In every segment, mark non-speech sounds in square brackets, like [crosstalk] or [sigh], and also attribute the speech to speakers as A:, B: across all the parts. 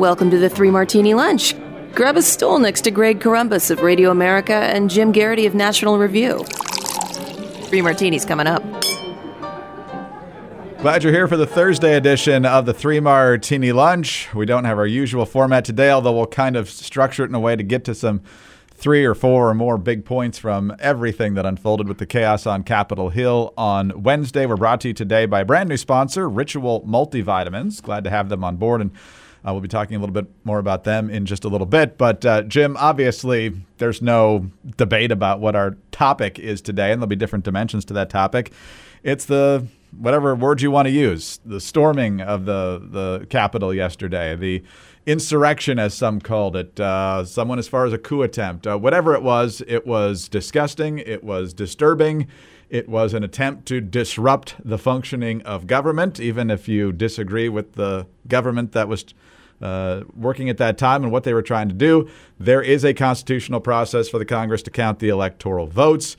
A: Welcome to the Three Martini Lunch. Grab a stool next to Greg Corombos of Radio America and Jim Geraghty of National Review. Three Martinis coming up.
B: Glad you're here for the Thursday edition of the Three Martini Lunch. We don't have our usual format today, although we'll kind of structure it in a way to get to some three or four or more big points from everything that unfolded with the chaos on Capitol Hill on Wednesday. We're brought to you today by a brand new sponsor, Ritual Multivitamins. Glad to have them on board and uh, we'll be talking a little bit more about them in just a little bit. But, uh, Jim, obviously, there's no debate about what our topic is today, and there'll be different dimensions to that topic. It's the whatever word you want to use the storming of the, the Capitol yesterday, the insurrection, as some called it, uh, someone as far as a coup attempt. Uh, whatever it was, it was disgusting, it was disturbing. It was an attempt to disrupt the functioning of government, even if you disagree with the government that was uh, working at that time and what they were trying to do. There is a constitutional process for the Congress to count the electoral votes.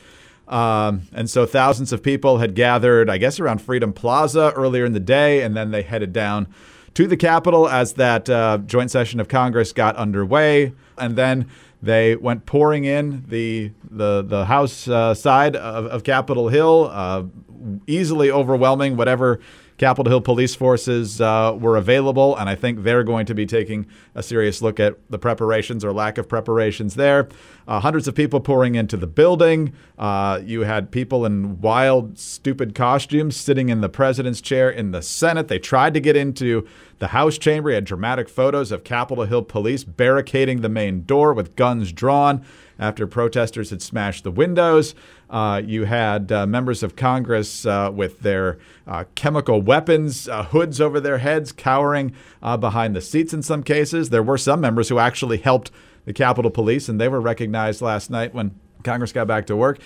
B: Um, and so thousands of people had gathered, I guess, around Freedom Plaza earlier in the day, and then they headed down to the Capitol as that uh, joint session of Congress got underway. And then they went pouring in the the the House uh, side of, of Capitol Hill, uh, easily overwhelming whatever Capitol Hill police forces uh, were available, and I think they're going to be taking a serious look at the preparations or lack of preparations there. Uh, hundreds of people pouring into the building. Uh, you had people in wild, stupid costumes sitting in the president's chair in the Senate. They tried to get into the House chamber. You had dramatic photos of Capitol Hill police barricading the main door with guns drawn after protesters had smashed the windows. Uh, you had uh, members of Congress uh, with their uh, chemical weapons, uh, hoods over their heads, cowering uh, behind the seats in some cases. There were some members who actually helped the Capitol Police, and they were recognized last night when Congress got back to work.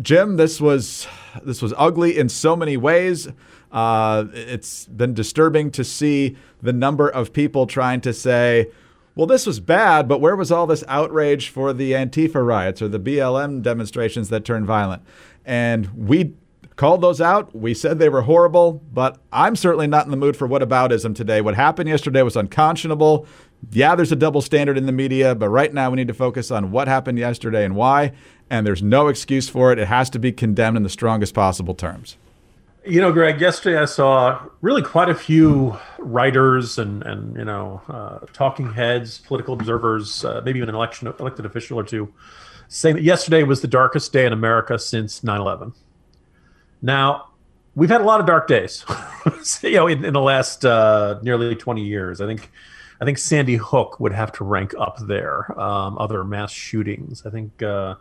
B: Jim, this was this was ugly in so many ways. it's been disturbing to see the number of people trying to say, well, this was bad, but where was all this outrage for the Antifa riots or the BLM demonstrations that turned violent? And we called those out. We said they were horrible, but I'm certainly not in the mood for whataboutism today. What happened yesterday was unconscionable. Yeah, there's a double standard in the media, but right now we need to focus on what happened yesterday and why. And there's no excuse for it. It has to be condemned in the strongest possible terms.
C: You know, Greg, yesterday I saw really quite a few writers and, and you know, uh, talking heads, political observers, uh, maybe even an election elected official or two, saying that yesterday was the darkest day in America since 9 11. Now, we've had a lot of dark days, [laughs] you know, in, in the last uh, nearly 20 years. I think. I think Sandy Hook would have to rank up there. Um, other mass shootings. I think uh,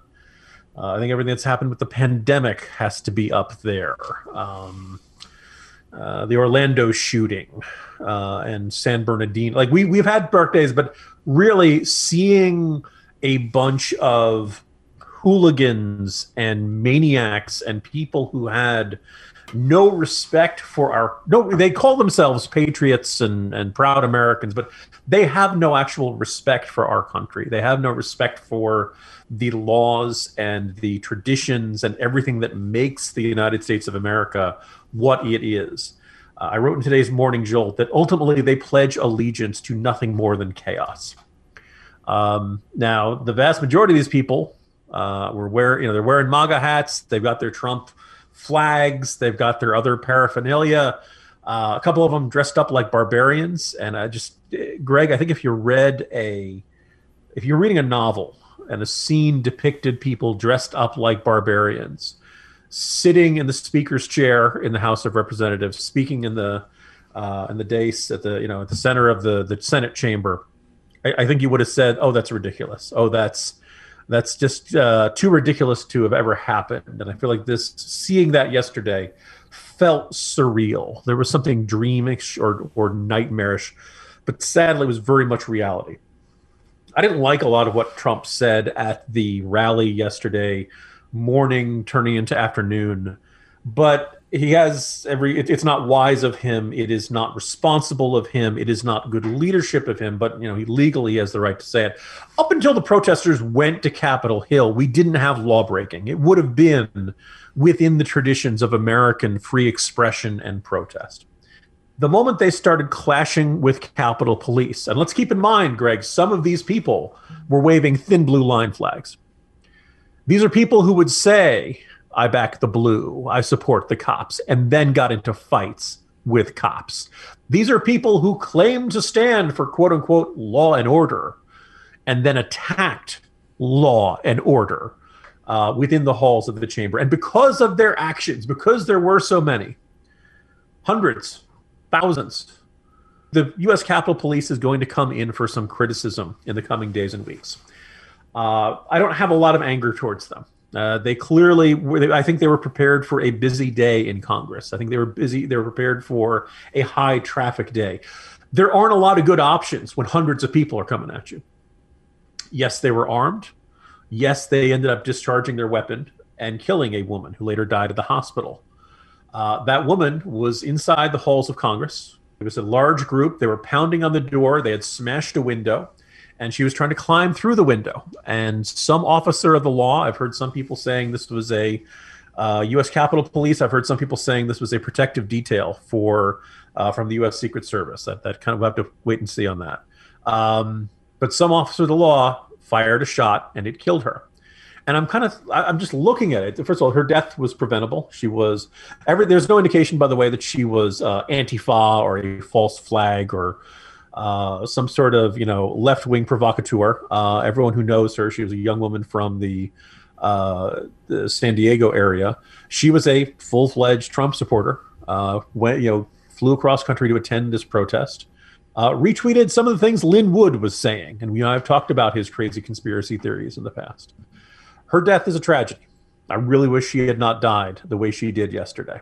C: uh, I think everything that's happened with the pandemic has to be up there. Um, uh, the Orlando shooting uh, and San Bernardino. Like we we've had birthdays, but really seeing a bunch of hooligans and maniacs and people who had no respect for our no they call themselves patriots and and proud americans but they have no actual respect for our country they have no respect for the laws and the traditions and everything that makes the United States of America what it is. Uh, I wrote in today's Morning Jolt that ultimately they pledge allegiance to nothing more than chaos. Um, now, the vast majority of these people uh, were wearing, you know, they're wearing MAGA hats. They've got their Trump flags. They've got their other paraphernalia. Uh, a couple of them dressed up like barbarians. And I just, Greg, I think if you read a, if you're reading a novel and a scene depicted people dressed up like barbarians sitting in the speaker's chair in the House of Representatives, speaking in the uh, in the dais at the you know at the center of the the Senate chamber. I, I think you would have said, "Oh, that's ridiculous. Oh, that's that's just uh, too ridiculous to have ever happened." And I feel like this seeing that yesterday felt surreal. There was something dreamish or or nightmarish, but sadly, it was very much reality. I didn't like a lot of what Trump said at the rally yesterday morning, turning into afternoon. But he has every. It, it's not wise of him. It is not responsible of him. It is not good leadership of him. But you know, he legally has the right to say it. Up until the protesters went to Capitol Hill, we didn't have law breaking. It would have been within the traditions of American free expression and protest. The moment they started clashing with Capitol Police, and let's keep in mind, Greg, some of these people were waving thin blue line flags. These are people who would say, I back the blue, I support the cops, and then got into fights with cops. These are people who claim to stand for quote unquote law and order and then attacked law and order uh, within the halls of the chamber. And because of their actions, because there were so many, hundreds, thousands, the U.S. Capitol Police is going to come in for some criticism in the coming days and weeks. Uh, I don't have a lot of anger towards them. Uh, they clearly, were, I think they were prepared for a busy day in Congress. I think they were busy, they were prepared for a high traffic day. There aren't a lot of good options when hundreds of people are coming at you. Yes, they were armed. Yes, they ended up discharging their weapon and killing a woman who later died at the hospital. Uh, that woman was inside the halls of Congress. It was a large group. They were pounding on the door. They had smashed a window and she was trying to climb through the window. And some officer of the law, I've heard some people saying this was a uh, U.S. Capitol Police. I've heard some people saying this was a protective detail for uh, from the U.S. Secret Service. That that kind of we'll have to wait and see on that. Um, but some officer of the law fired a shot and it killed her. And I'm kind of I'm just looking at it. First of all, her death was preventable. She was every there's no indication, by the way, that she was uh, Antifa or a false flag or uh, some sort of you know left wing provocateur. Uh, everyone who knows her, she was a young woman from the, uh, the San Diego area. She was a full fledged Trump supporter. Uh, went you know flew across country to attend this protest. Uh, retweeted some of the things Lin Wood was saying, and you know I've talked about his crazy conspiracy theories in the past. Her death is a tragedy. I really wish she had not died the way she did yesterday.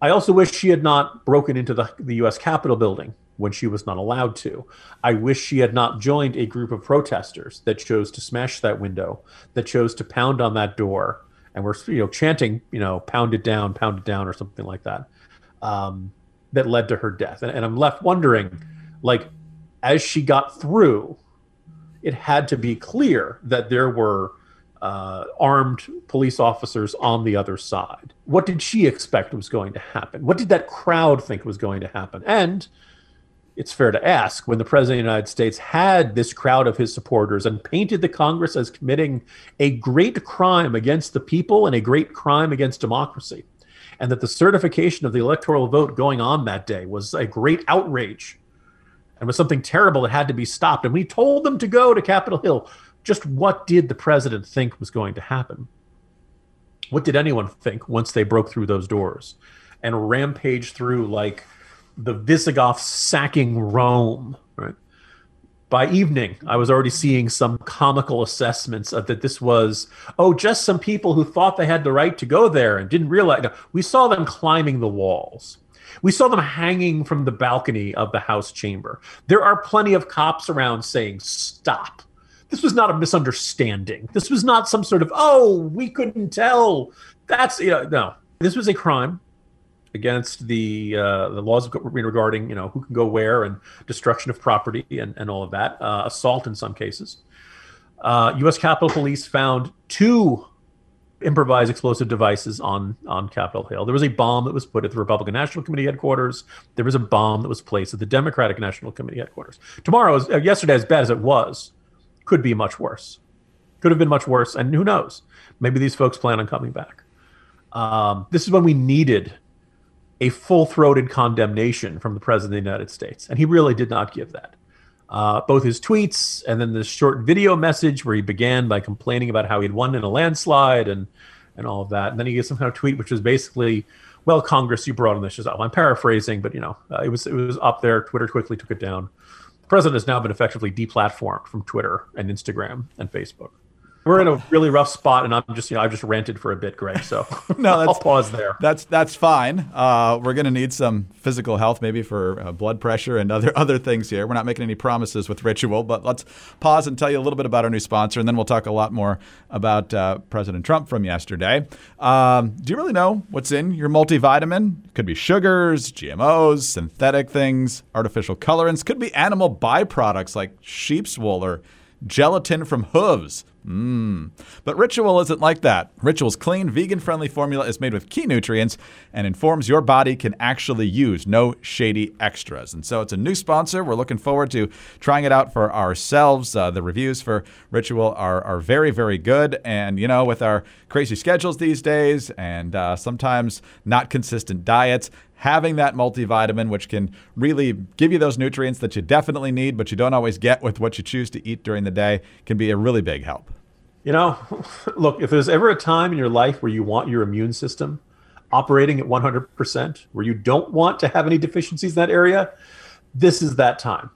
C: I also wish she had not broken into the, the U.S. Capitol building when she was not allowed to. I wish she had not joined a group of protesters that chose to smash that window, that chose to pound on that door, and were you know chanting, you know, pound it down, pound it down, or something like that. Um, that led to her death, and, and I'm left wondering, like, as she got through, it had to be clear that there were uh, armed police officers on the other side. What did she expect was going to happen? What did that crowd think was going to happen? And it's fair to ask when the president of the United States had this crowd of his supporters and painted the Congress as committing a great crime against the people and a great crime against democracy, and that the certification of the electoral vote going on that day was a great outrage and was something terrible that had to be stopped. And we told them to go to Capitol Hill. Just what did the president think was going to happen? What did anyone think once they broke through those doors and rampaged through like the Visigoths sacking Rome, right? By evening, I was already seeing some comical assessments of that this was, oh, just some people who thought they had the right to go there and didn't realize. No, we saw them climbing the walls. We saw them hanging from the balcony of the House chamber. There are plenty of cops around saying, stop. This was not a misunderstanding. This was not some sort of, oh, we couldn't tell. That's, you know, no. This was a crime against the uh, the laws regarding you know who can go where and destruction of property and, and all of that, uh, assault in some cases. Uh, U.S. Capitol Police found two improvised explosive devices on on Capitol Hill. There was a bomb that was put at the Republican National Committee headquarters. There was a bomb that was placed at the Democratic National Committee headquarters. Tomorrow, uh, yesterday, as bad as it was, could be much worse. Could have been much worse, and who knows? Maybe these folks plan on coming back. Um, this is when we needed a full throated condemnation from the President of the United States. And he really did not give that. Uh, both his tweets and then the short video message where he began by complaining about how he'd won in a landslide and, and all of that. And then he gets some kind of tweet which was basically, well, Congress, you brought on this yourself. I'm paraphrasing, but you know, uh, it was it was up there. Twitter quickly took it down. President has now been effectively deplatformed from Twitter and Instagram and Facebook we're in a really rough spot, and I'm just, you know, I've just ranted for a bit, Greg. So [laughs] no, [laughs] I'll pause there.
B: That's that's fine. Uh, we're going to need some physical health, maybe for uh, blood pressure and other [laughs] other things here. We're not making any promises with Ritual, but let's pause and tell you a little bit about our new sponsor, and then we'll talk a lot more about uh, President Trump from yesterday. Um, do you really know what's in your multivitamin? It could be sugars, GMOs, synthetic things, artificial colorants. Could be animal byproducts like sheep's wool or gelatin from hooves Mmm. But Ritual isn't like that. Ritual's clean, vegan friendly formula is made with key nutrients and informs your body can actually use no shady extras. And so it's a new sponsor. We're looking forward to trying it out for ourselves. Uh, the reviews for Ritual are, are very, very good. And, you know, with our crazy schedules these days and uh, sometimes not consistent diets, having that multivitamin, which can really give you those nutrients that you definitely need, but you don't always get with what you choose to eat during the day, can be a really big help.
C: You know, [laughs] look, if there's ever a time in your life where you want your immune system operating at 100%, where you don't want to have any deficiencies in that area, this is that time.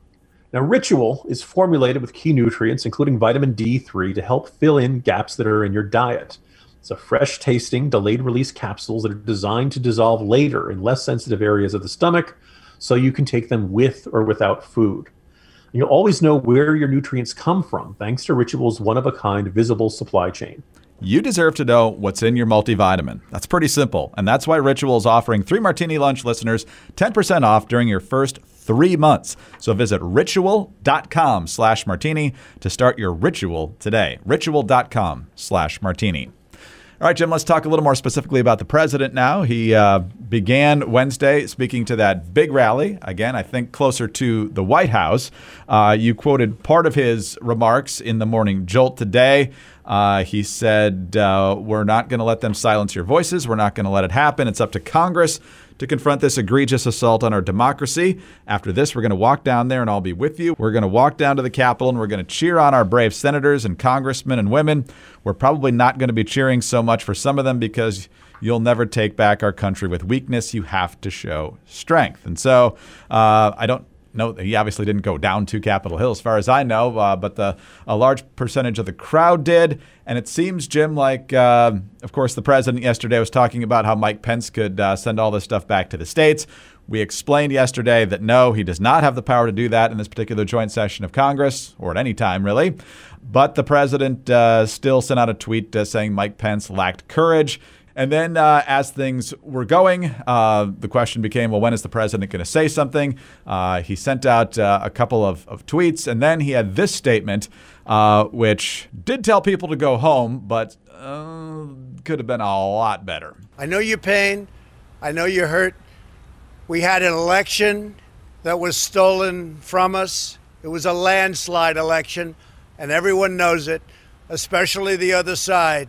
C: Now, Ritual is formulated with key nutrients, including vitamin D3, to help fill in gaps that are in your diet. It's a fresh tasting, delayed release capsules that are designed to dissolve later in less sensitive areas of the stomach so you can take them with or without food. You'll always know where your nutrients come from thanks to Ritual's one of a kind visible supply chain.
B: You deserve to know what's in your multivitamin. That's pretty simple. And that's why Ritual is offering three Martini Lunch listeners 10% off during your first three months. So visit ritual.com slash martini to start your ritual today. Ritual.com slash martini. All right, Jim, let's talk a little more specifically about the president now. He uh, began Wednesday speaking to that big rally, again, I think closer to the White House. Uh, you quoted part of his remarks in the morning jolt today. Uh, he said, uh, We're not going to let them silence your voices. We're not going to let it happen. It's up to Congress to confront this egregious assault on our democracy. After this, we're going to walk down there and I'll be with you. We're going to walk down to the Capitol and we're going to cheer on our brave senators and congressmen and women. We're probably not going to be cheering so much for some of them because you'll never take back our country with weakness. You have to show strength. And so uh, I don't no, he obviously didn't go down to Capitol Hill, as far as I know, uh, but the, a large percentage of the crowd did. And it seems, Jim, like, uh, of course, the president yesterday was talking about how Mike Pence could uh, send all this stuff back to the states. We explained yesterday that no, he does not have the power to do that in this particular joint session of Congress, or at any time, really. But the president uh, still sent out a tweet uh, saying Mike Pence lacked courage. And then, uh, as things were going, uh, the question became, well, when is the president going to say something? Uh, he sent out uh, a couple of, of, tweets, and then he had this statement, uh, which did tell people to go home, but uh, could have been a lot better.
D: I know your pain. I know you're hurt. We had an election that was stolen from us. It was a landslide election, and everyone knows it, especially the other side.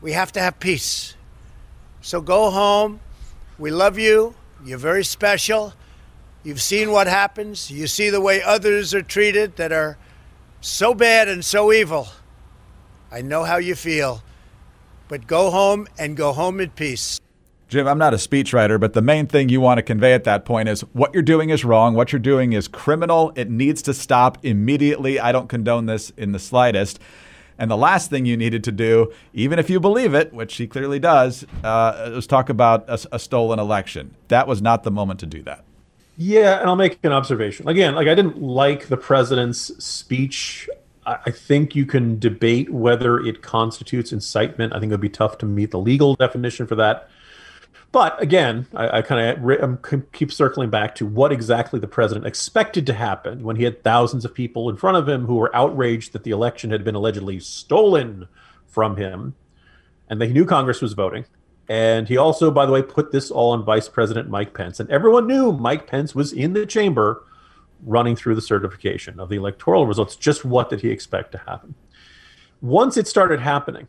D: We have to have peace. So go home. We love you. You're very special. You've seen what happens. You see the way others are treated that are so bad and so evil. I know how you feel. But go home and go home in peace.
B: Jim, I'm not a speechwriter, but the main thing you want to convey at that point is what you're doing is wrong. What you're doing is criminal. It needs to stop immediately. I don't condone this in the slightest. And the last thing you needed to do, even if you believe it, which he clearly does, uh, was talk about a, a stolen election. That was not the moment to do that.
C: Yeah, and I'll make an observation. Again, like I didn't like the president's speech. I think you can debate whether it constitutes incitement. I think it would be tough to meet the legal definition for that. But again, I, I kind of um, keep circling back to what exactly the president expected to happen when he had thousands of people in front of him who were outraged that the election had been allegedly stolen from him, and they knew Congress was voting. And he also, by the way, put this all on Vice President Mike Pence, and everyone knew Mike Pence was in the chamber running through the certification of the electoral results. Just what did he expect to happen? Once it started happening,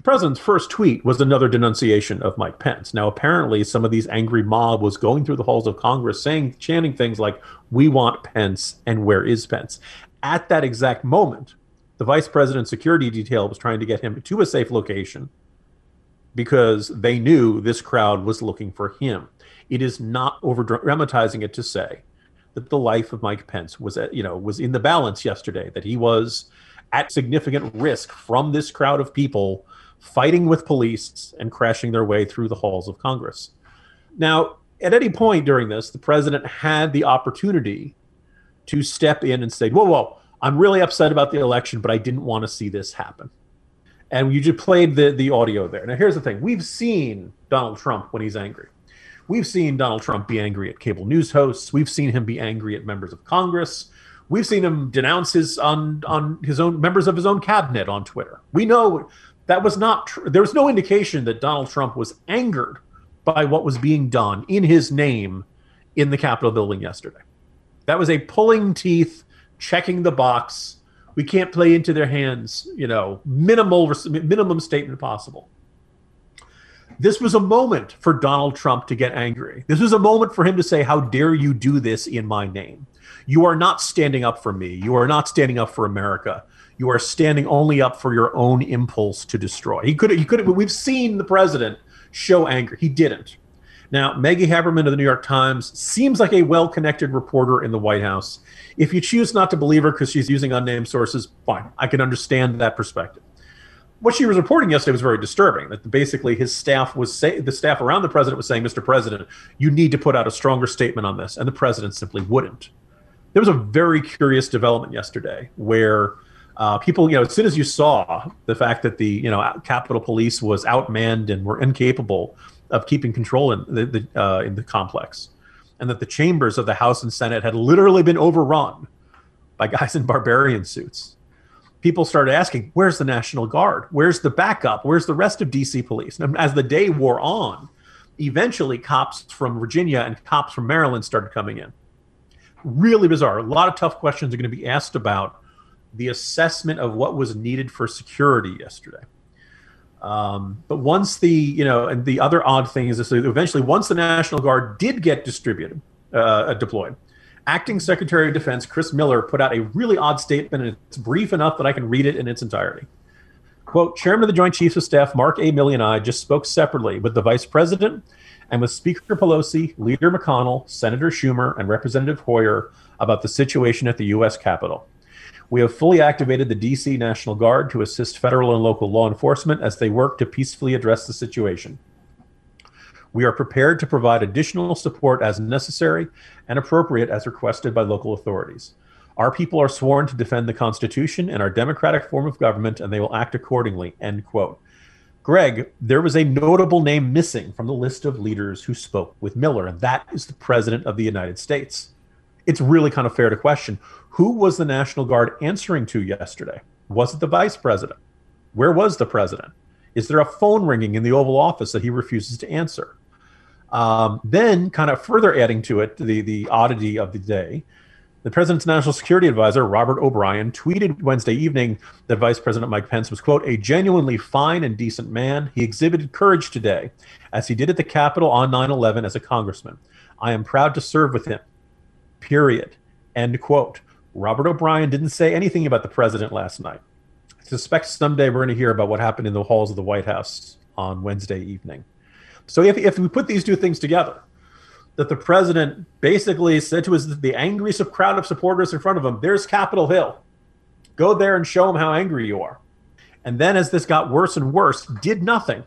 C: the president's first tweet was another denunciation of Mike Pence. Now, apparently, some of these angry mob was going through the halls of Congress saying, chanting things like, We want Pence, and where is Pence? At that exact moment, the vice president's security detail was trying to get him to a safe location because they knew this crowd was looking for him. It is not over dramatizing it to say that the life of Mike Pence was, uh, you know, was in the balance yesterday, that he was at significant risk from this crowd of people fighting with police and crashing their way through the halls of Congress. Now, at any point during this, the president had the opportunity to step in and say, Whoa, whoa, I'm really upset about the election, but I didn't want to see this happen. And you just played the, the audio there. Now, here's the thing we've seen Donald Trump when he's angry. We've seen Donald Trump be angry at cable news hosts. We've seen him be angry at members of Congress. We've seen him denounce his on on his own members of his own cabinet on Twitter. We know that was not true. There was no indication that Donald Trump was angered by what was being done in his name in the Capitol building yesterday. That was a pulling teeth, checking the box. We can't play into their hands, you know, minimal minimum statement possible. This was a moment for Donald Trump to get angry. This was a moment for him to say, How dare you do this in my name? You are not standing up for me. You are not standing up for America. You are standing only up for your own impulse to destroy. He could he could we've seen the president show anger. He didn't. Now, Maggie Haberman of the New York Times seems like a well connected reporter in the White House. If you choose not to believe her because she's using unnamed sources, fine. I can understand that perspective what she was reporting yesterday was very disturbing. That basically his staff was say the staff around the president was saying, "Mr. President, you need to put out a stronger statement on this," and the president simply wouldn't. There was a very curious development yesterday where uh, people, you know, as soon as you saw the fact that the you know Capitol Police was outmanned and were incapable of keeping control in the, the uh, in the complex, and that the chambers of the House and Senate had literally been overrun by guys in barbarian suits people started asking, where's the National Guard? Where's the backup? Where's the rest of DC police? And as the day wore on, eventually cops from Virginia and cops from Maryland started coming in. Really bizarre. A lot of tough questions are going to be asked about the assessment of what was needed for security yesterday. Um, but once the, you know, and the other odd thing is this eventually, once the National Guard did get distributed, uh, deployed, Acting Secretary of Defense Chris Miller put out a really odd statement, and it's brief enough that I can read it in its entirety. Quote, Chairman of the Joint Chiefs of Staff Mark A. Milley and I just spoke separately with the Vice President and with Speaker Pelosi, Leader McConnell, Senator Schumer, and Representative Hoyer about the situation at the U.S. Capitol. We have fully activated the D.C. National Guard to assist federal and local law enforcement as they work to peacefully address the situation. We are prepared to provide additional support as necessary and appropriate as requested by local authorities. Our people are sworn to defend the Constitution and our democratic form of government, and they will act accordingly. End quote. Greg, there was a notable name missing from the list of leaders who spoke with Miller, and that is the President of the United States. It's really kind of fair to question who was the National Guard answering to yesterday? Was it the Vice President? Where was the President? Is there a phone ringing in the Oval Office that he refuses to answer? Um, then, kind of further adding to it, the, the oddity of the day, the president's national security advisor, Robert O'Brien, tweeted Wednesday evening that Vice President Mike Pence was, quote, a genuinely fine and decent man. He exhibited courage today, as he did at the Capitol on 9 11 as a congressman. I am proud to serve with him. Period. End quote. Robert O'Brien didn't say anything about the president last night. I suspect someday we're going to hear about what happened in the halls of the White House on Wednesday evening. So if, if we put these two things together, that the president basically said to his the angry crowd of supporters in front of him, "There's Capitol Hill. Go there and show them how angry you are." And then, as this got worse and worse, did nothing,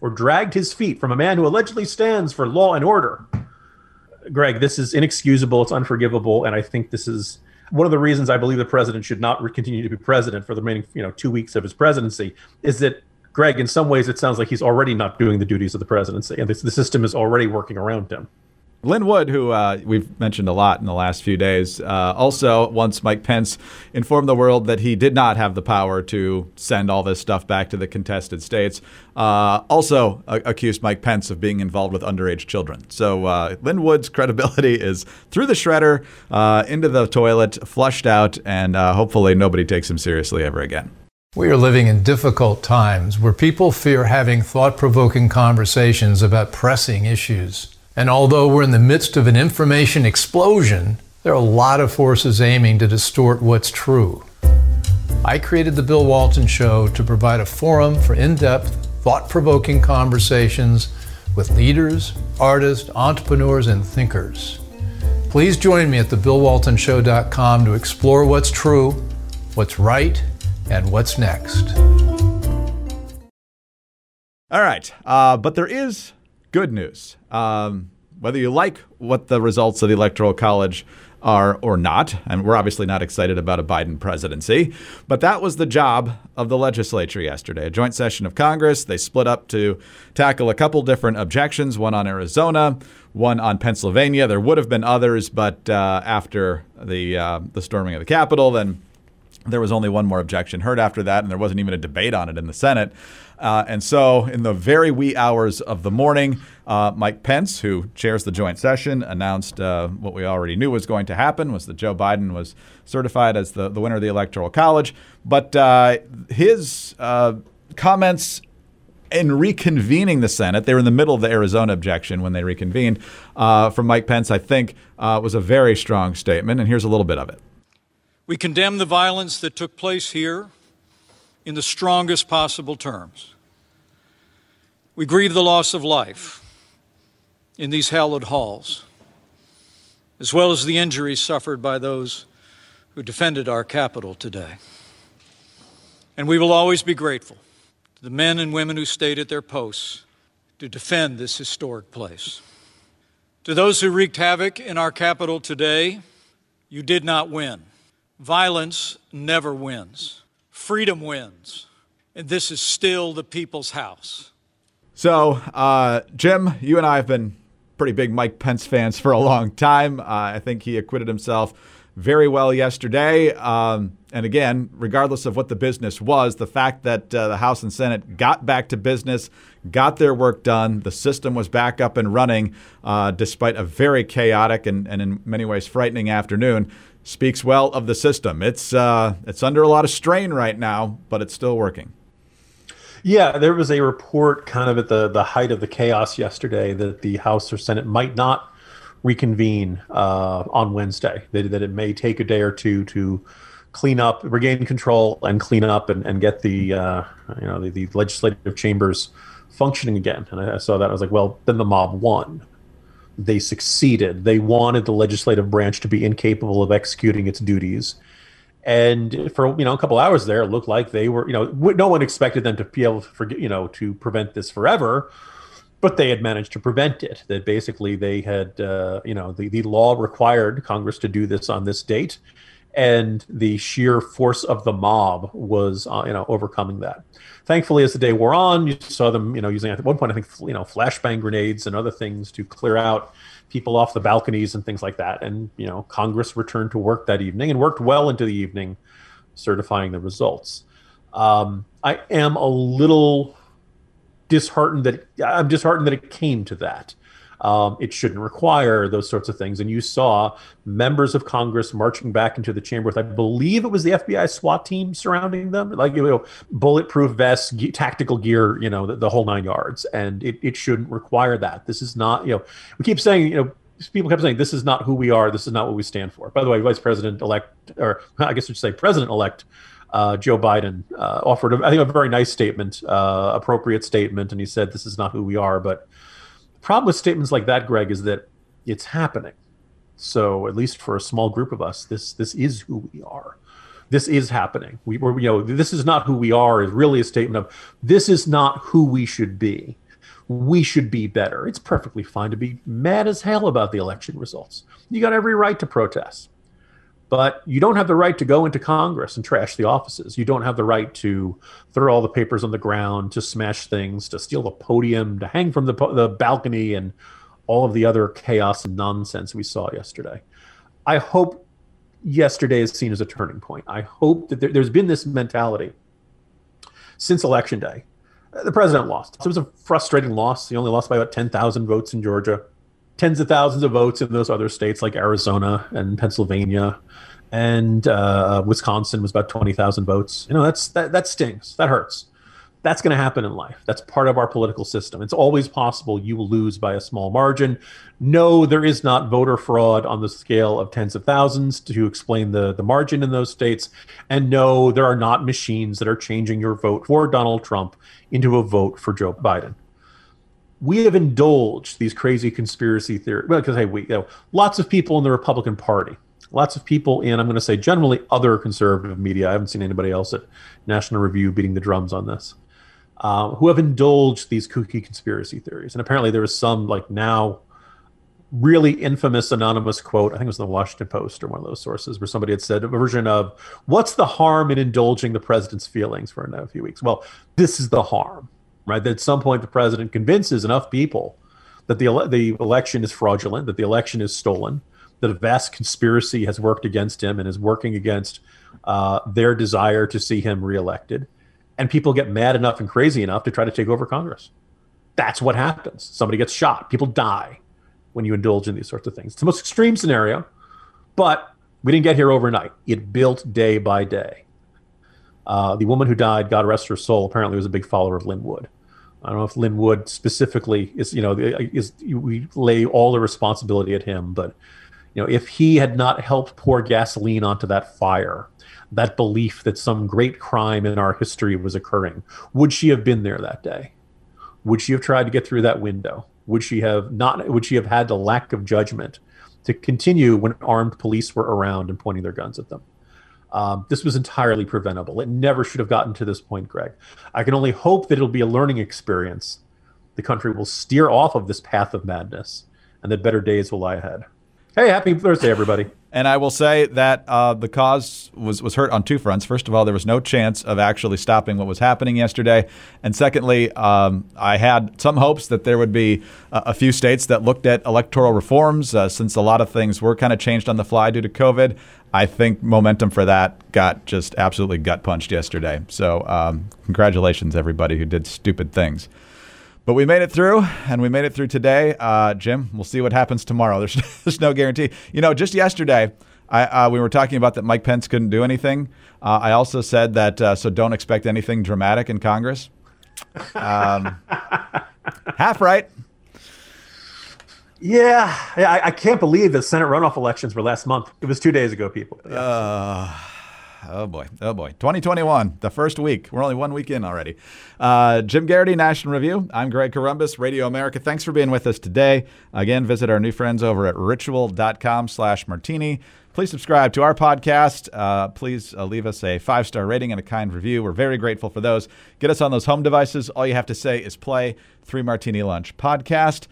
C: or dragged his feet from a man who allegedly stands for law and order. Greg, this is inexcusable. It's unforgivable, and I think this is one of the reasons I believe the president should not continue to be president for the remaining, you know, two weeks of his presidency. Is that Greg, in some ways, it sounds like he's already not doing the duties of the presidency, and the system is already working around him.
B: Lin Wood, who uh, we've mentioned a lot in the last few days, uh, also once Mike Pence informed the world that he did not have the power to send all this stuff back to the contested states, uh, also accused Mike Pence of being involved with underage children. So uh, Lin Wood's [laughs] credibility is through the shredder, uh, into the toilet, flushed out, and uh, hopefully nobody takes him seriously ever again.
E: We are living in difficult times where people fear having thought provoking conversations about pressing issues. And although we're in the midst of an information explosion, there are a lot of forces aiming to distort what's true. I created The Bill Walton Show to provide a forum for in depth, thought provoking conversations with leaders, artists, entrepreneurs, and thinkers. Please join me at thebillwaltonshow.com to explore what's true, what's right, and what's next.
B: All right. Uh, but there is good news. Um, whether you like what the results of the Electoral College are or not, and we're obviously not excited about a Biden presidency, but that was the job of the legislature yesterday. A joint session of Congress. They split up to tackle a couple different objections one on Arizona, one on Pennsylvania. There would have been others, but uh, after the, uh, the storming of the Capitol, then there was only one more objection heard after that, and there wasn't even a debate on it in the Senate. Uh, and so, in the very wee hours of the morning, uh, Mike Pence, who chairs the joint session, announced uh, what we already knew was going to happen: was that Joe Biden was certified as the, the winner of the Electoral College. But uh, his uh, comments in reconvening the Senate, they were in the middle of the Arizona objection when they reconvened. Uh, from Mike Pence, I think, was a very strong statement, and here's a little bit of it.
F: We condemn the violence that took place here in the strongest possible terms. We grieve the loss of life in these hallowed halls, as well as the injuries suffered by those who defended our capital today. And we will always be grateful to the men and women who stayed at their posts to defend this historic place. To those who wreaked havoc in our capital today, you did not win. Violence never wins freedom wins. And this is still the people's house.
B: So, uh, Jim, you and I have been pretty big Mike Pence fans for a long time. Uh, I think he acquitted himself very well yesterday. Um, and again, regardless of what the business was, the fact that uh, the House and Senate got back to business, got their work done, the system was back up and running uh, despite a very chaotic and, and in many ways frightening afternoon speaks well of the system. It's uh, it's under a lot of strain right now, but it's still working.
C: Yeah, there was a report kind of at the the height of the chaos yesterday that the House or Senate might not reconvene uh, on Wednesday. That, that it may take a day or two to clean up, regain control, and clean up and, and get the uh, you know the, the legislative chambers functioning again. And I, I saw that I was like, well, then the mob won they succeeded. They wanted the legislative branch to be incapable of executing its duties. And for you know a couple hours there, it looked like they were you know no one expected them to be able to forget you know to prevent this forever, but they had managed to prevent it. That basically they had uh, you know the, the law required Congress to do this on this date, and the sheer force of the mob was uh, you know overcoming that thankfully, as the day wore on, you saw them, you know, using at one point I think you know flashbang grenades and other things to clear out people off the balconies and things like that. And you know, Congress returned to work that evening and worked well into the evening, certifying the results. Um, I am a little disheartened that I'm disheartened that it came to that. Um, it shouldn't require those sorts of things. And you saw members of Congress marching back into the chamber with, I believe it was the FBI SWAT team surrounding them, like you know, bulletproof vests, ge- tactical gear, you know, the, the, whole nine yards. And it, it shouldn't require that. This is not, you know, we keep saying, you know, people kept saying this is not who we are. This is not what we stand for. By the way, Vice President elect, or [laughs] I guess I should say President elect. Uh, Joe Biden uh, offered, a, I think, a very nice statement, uh, appropriate statement, and he said, "This is not who we are." But problem with statements like that, Greg, is that it's happening. So at least for a small group of us, this this is who we are. This is happening. We were, you know, this is not who we are is really a statement of this is not who we should be. We should be better. It's perfectly fine to be mad as hell about the election results. You got every right to protest. But you don't have the right to go into Congress and trash the offices. You don't have the right to throw all the papers on the ground, to smash things, to steal the podium, to hang from the, the balcony, and all of the other chaos and nonsense we saw yesterday. I hope yesterday is seen as a turning point. I hope that there, there's been this mentality since election day. The president lost. So it was a frustrating loss. He only lost by about 10,000 votes in Georgia tens of thousands of votes in those other states like Arizona and Pennsylvania, and uh, Wisconsin was about twenty thousand votes. You know, that's that that stings. That hurts. That's going to happen in life. That's part of our political system. It's always possible you will lose by a small margin. No, there is not voter fraud on the scale of tens of thousands to explain the, the margin in those states. And no, there are not machines that are changing your vote for Donald Trump into a vote for Joe Biden we have indulged these crazy conspiracy theories. Well, because hey, we you know lots of people in the Republican Party lots of people in, I'm going to say generally other conservative media. I haven't seen anybody else at National Review beating the drums on this, uh, who have indulged these kooky conspiracy theories. And apparently there was some like now really infamous anonymous quote. I think it was in the Washington Post or one of those sources where somebody had said a version of, "What's the harm in indulging the president's feelings for a few weeks?" Well, this is the harm, right? That at some point the president convinces enough people that the ele- the election is fraudulent, that the election is stolen, that a vast conspiracy has worked against him and is working against uh, their desire to see him reelected, and people get mad enough and crazy enough to try to take over Congress. That's what happens. Somebody gets shot. People die when you indulge in these sorts of things. It's the most extreme scenario, but we didn't get here overnight. It built day by day. Uh, the woman who died, God rest her soul, apparently was a big follower of Lin Wood. I don't know if Lin Wood specifically is, you know, is we lay all the responsibility at him, but you know, if he had not helped pour gasoline onto that fire, that belief that some great crime in our history was occurring, would she have been there that day? Would she have tried to get through that window? would she have not would she have had the lack of judgment to continue when armed police were around and pointing their guns at them um, this was entirely preventable. It never should have gotten to this point greg. I can only hope that it'll be a learning experience. The country will steer off of this path of madness and that better days will lie ahead hey happy thursday everybody
B: and I will say that uh, the cause was, was hurt on two fronts. First of all, there was no chance of actually stopping what was happening yesterday. And secondly, um, I had some hopes that there would be a, a few states that looked at electoral reforms uh, since a lot of things were kind of changed on the fly due to COVID. I think momentum for that got just absolutely gut punched yesterday. So, um, congratulations, everybody who did stupid things. But we made it through, and we made it through today. Uh, Jim, we'll see what happens tomorrow. [laughs] There's, there's no guarantee. You know, just yesterday, I, uh, we were talking about that Mike Pence couldn't do anything. Uh, I also said that, uh, so don't expect anything dramatic in Congress. Um, [laughs] half right.
C: Yeah, I, I, can't believe the Senate runoff elections were last month. It was two days ago, people.
B: Yeah. Oh boy. Oh boy. 2021, the first week. We're only one week in already. Uh, Jim Geraghty, National Review. I'm Greg Corombos, Radio America. Thanks for being with us today. Again, visit our new friends over at ritual.com slash martini. Please subscribe to our podcast. Uh, please uh, leave us a five star rating and a kind review. We're very grateful for those. Get us on those home devices. All you have to say is play Three Martini Lunch podcast.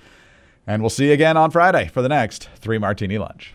B: And we'll see you again on Friday for the next Three Martini Lunch.